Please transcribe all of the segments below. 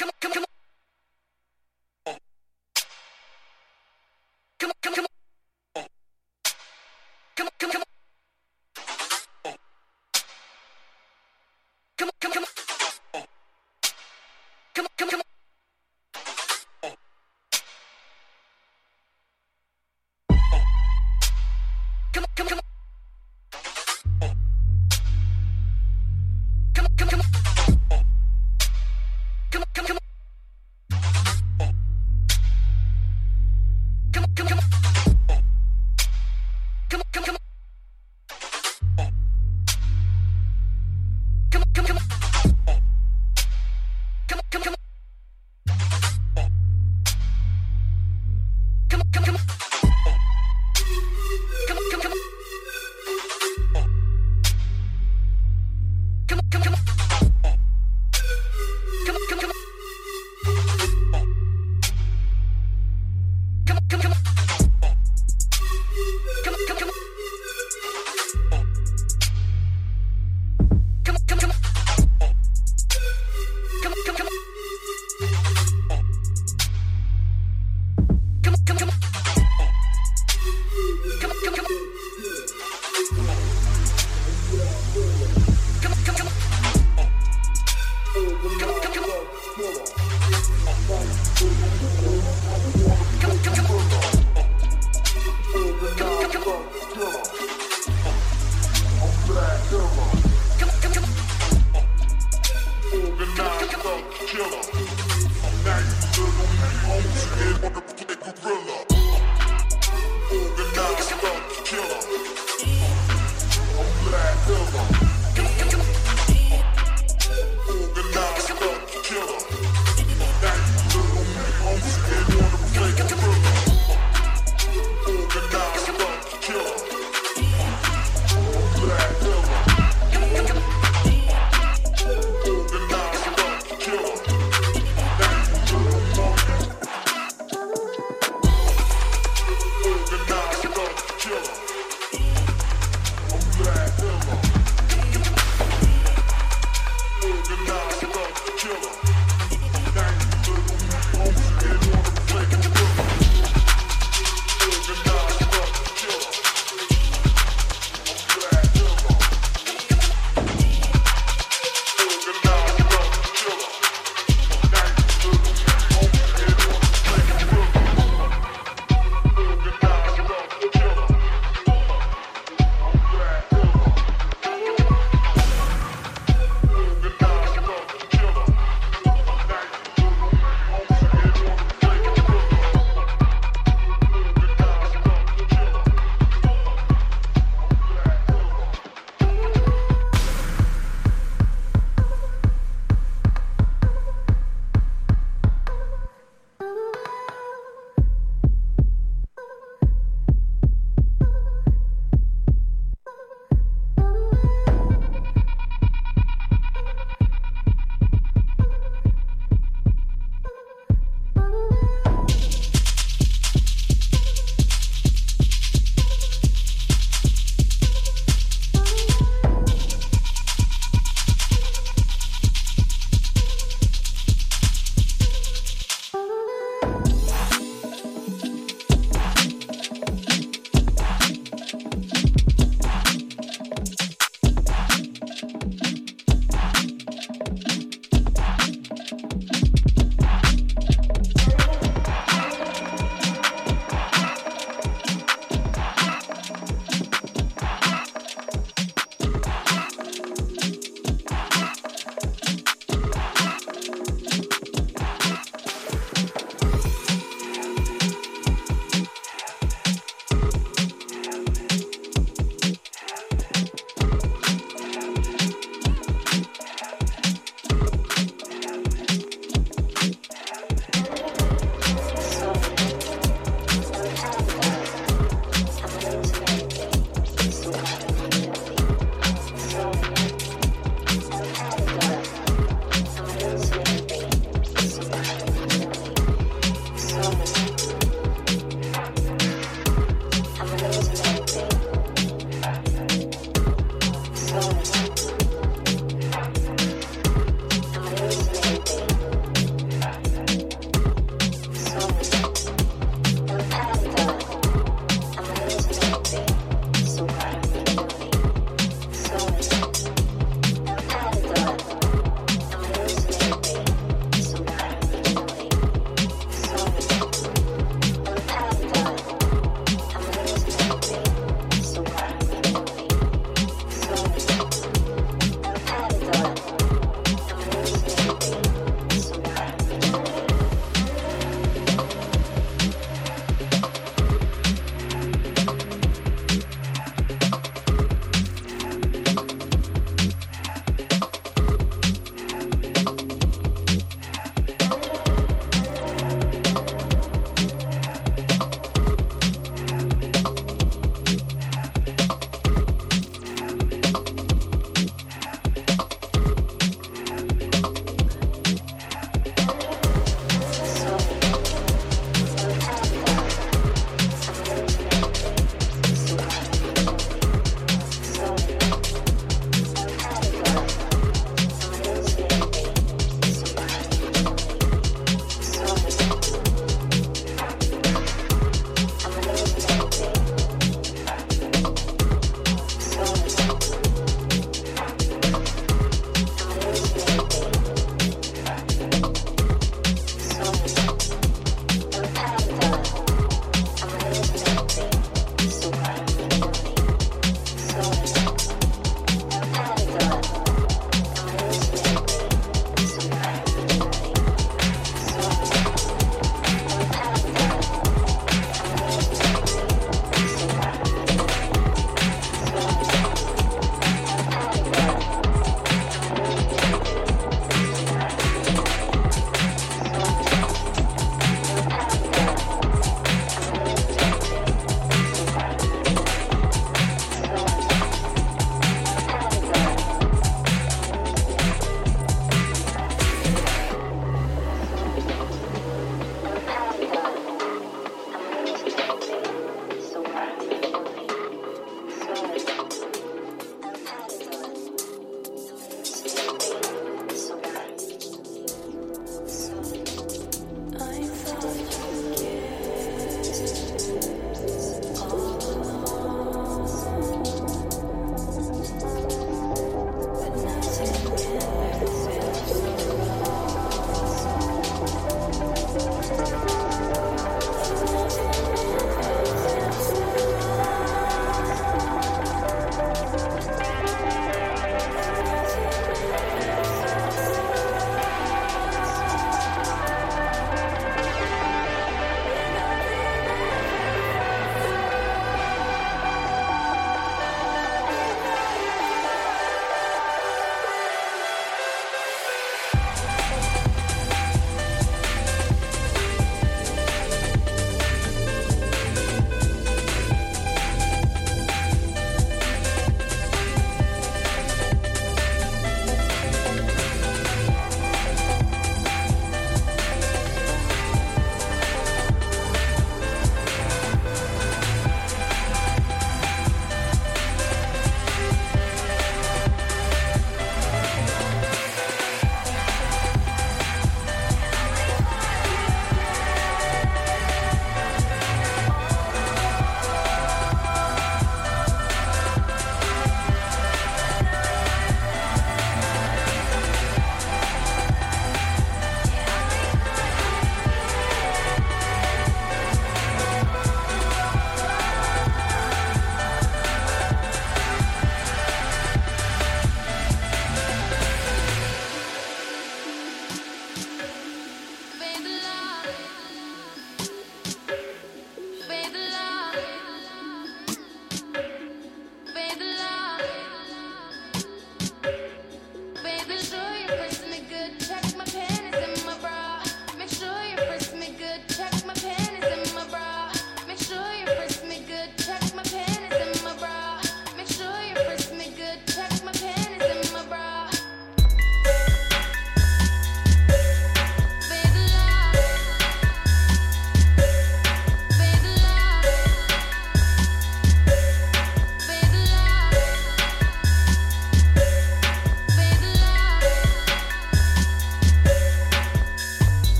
come on, come on.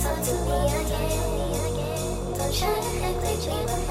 Talk to me again. Don't try to act like we.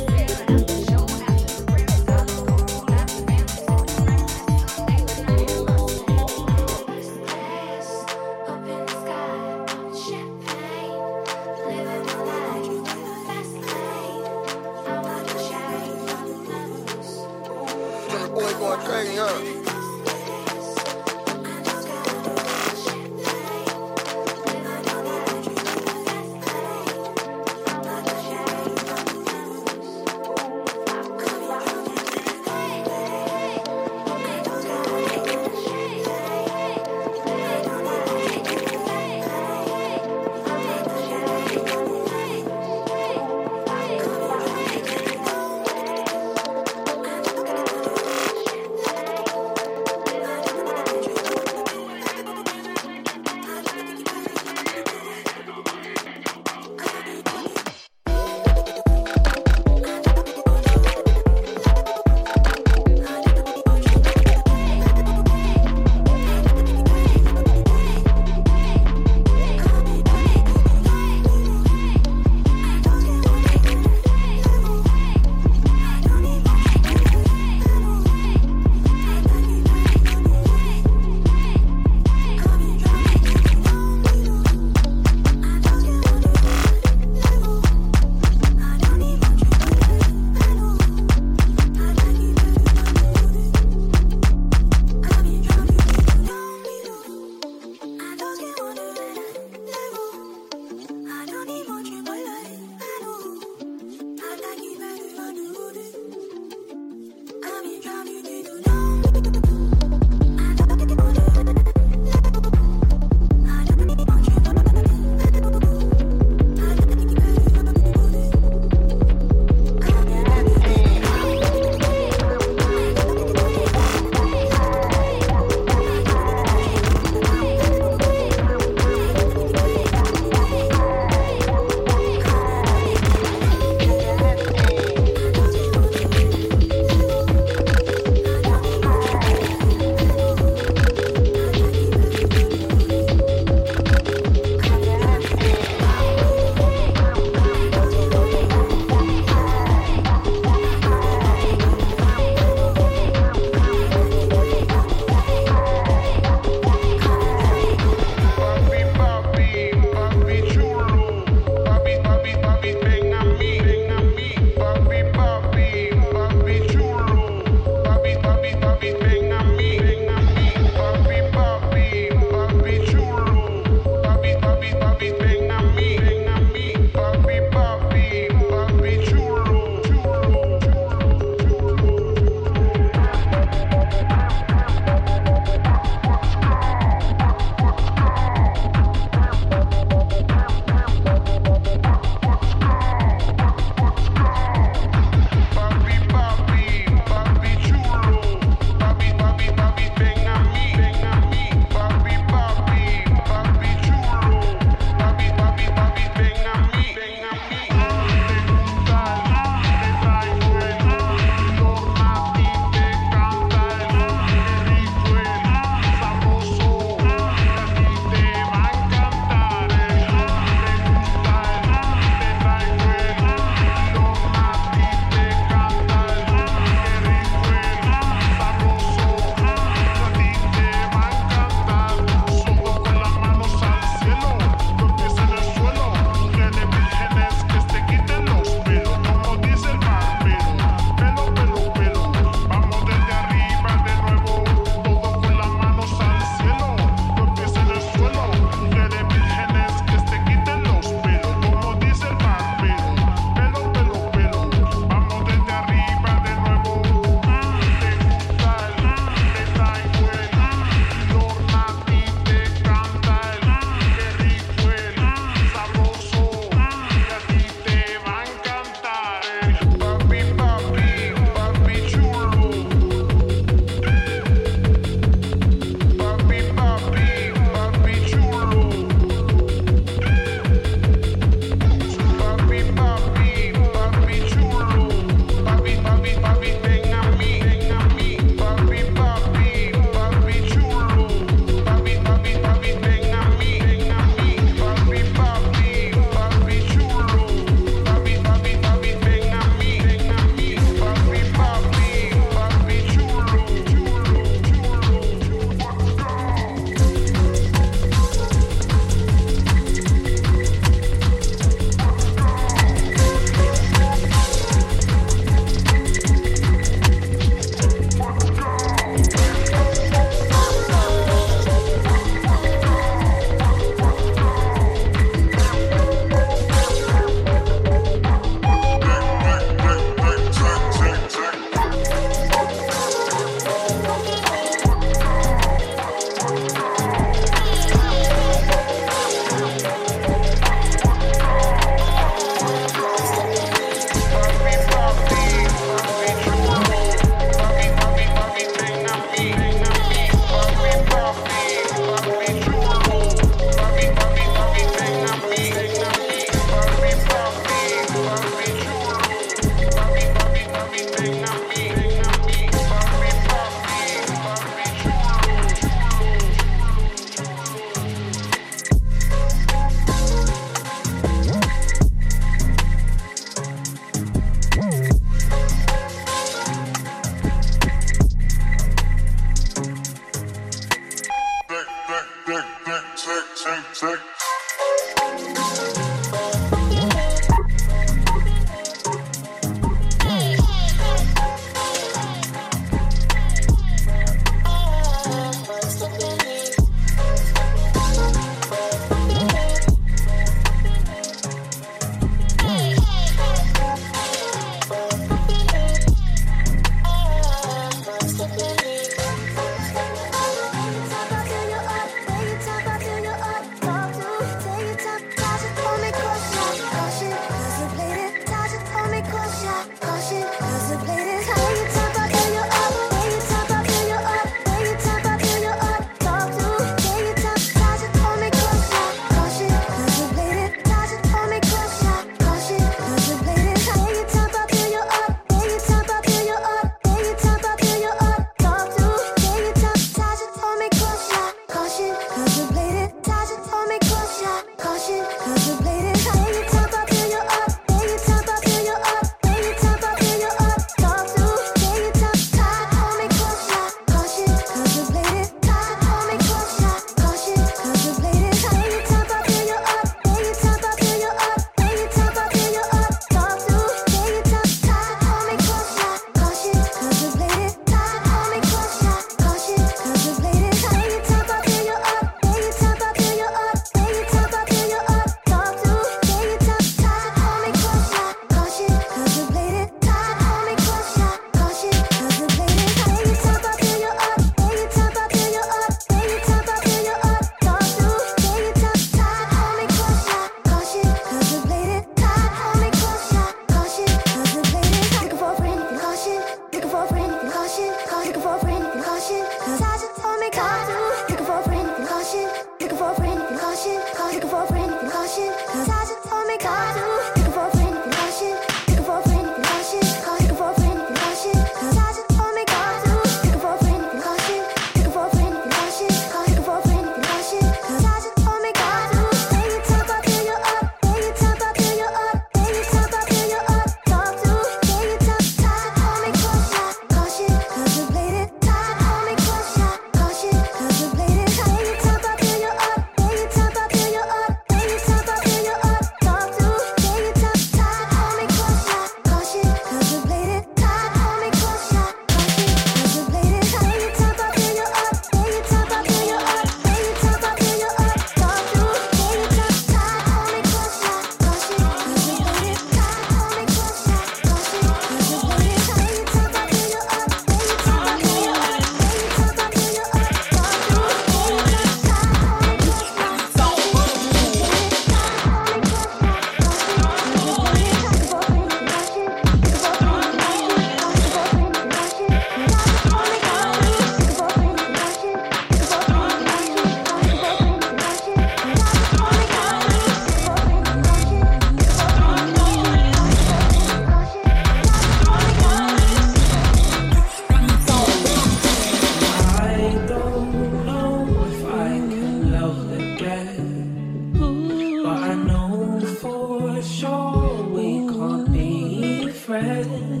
breath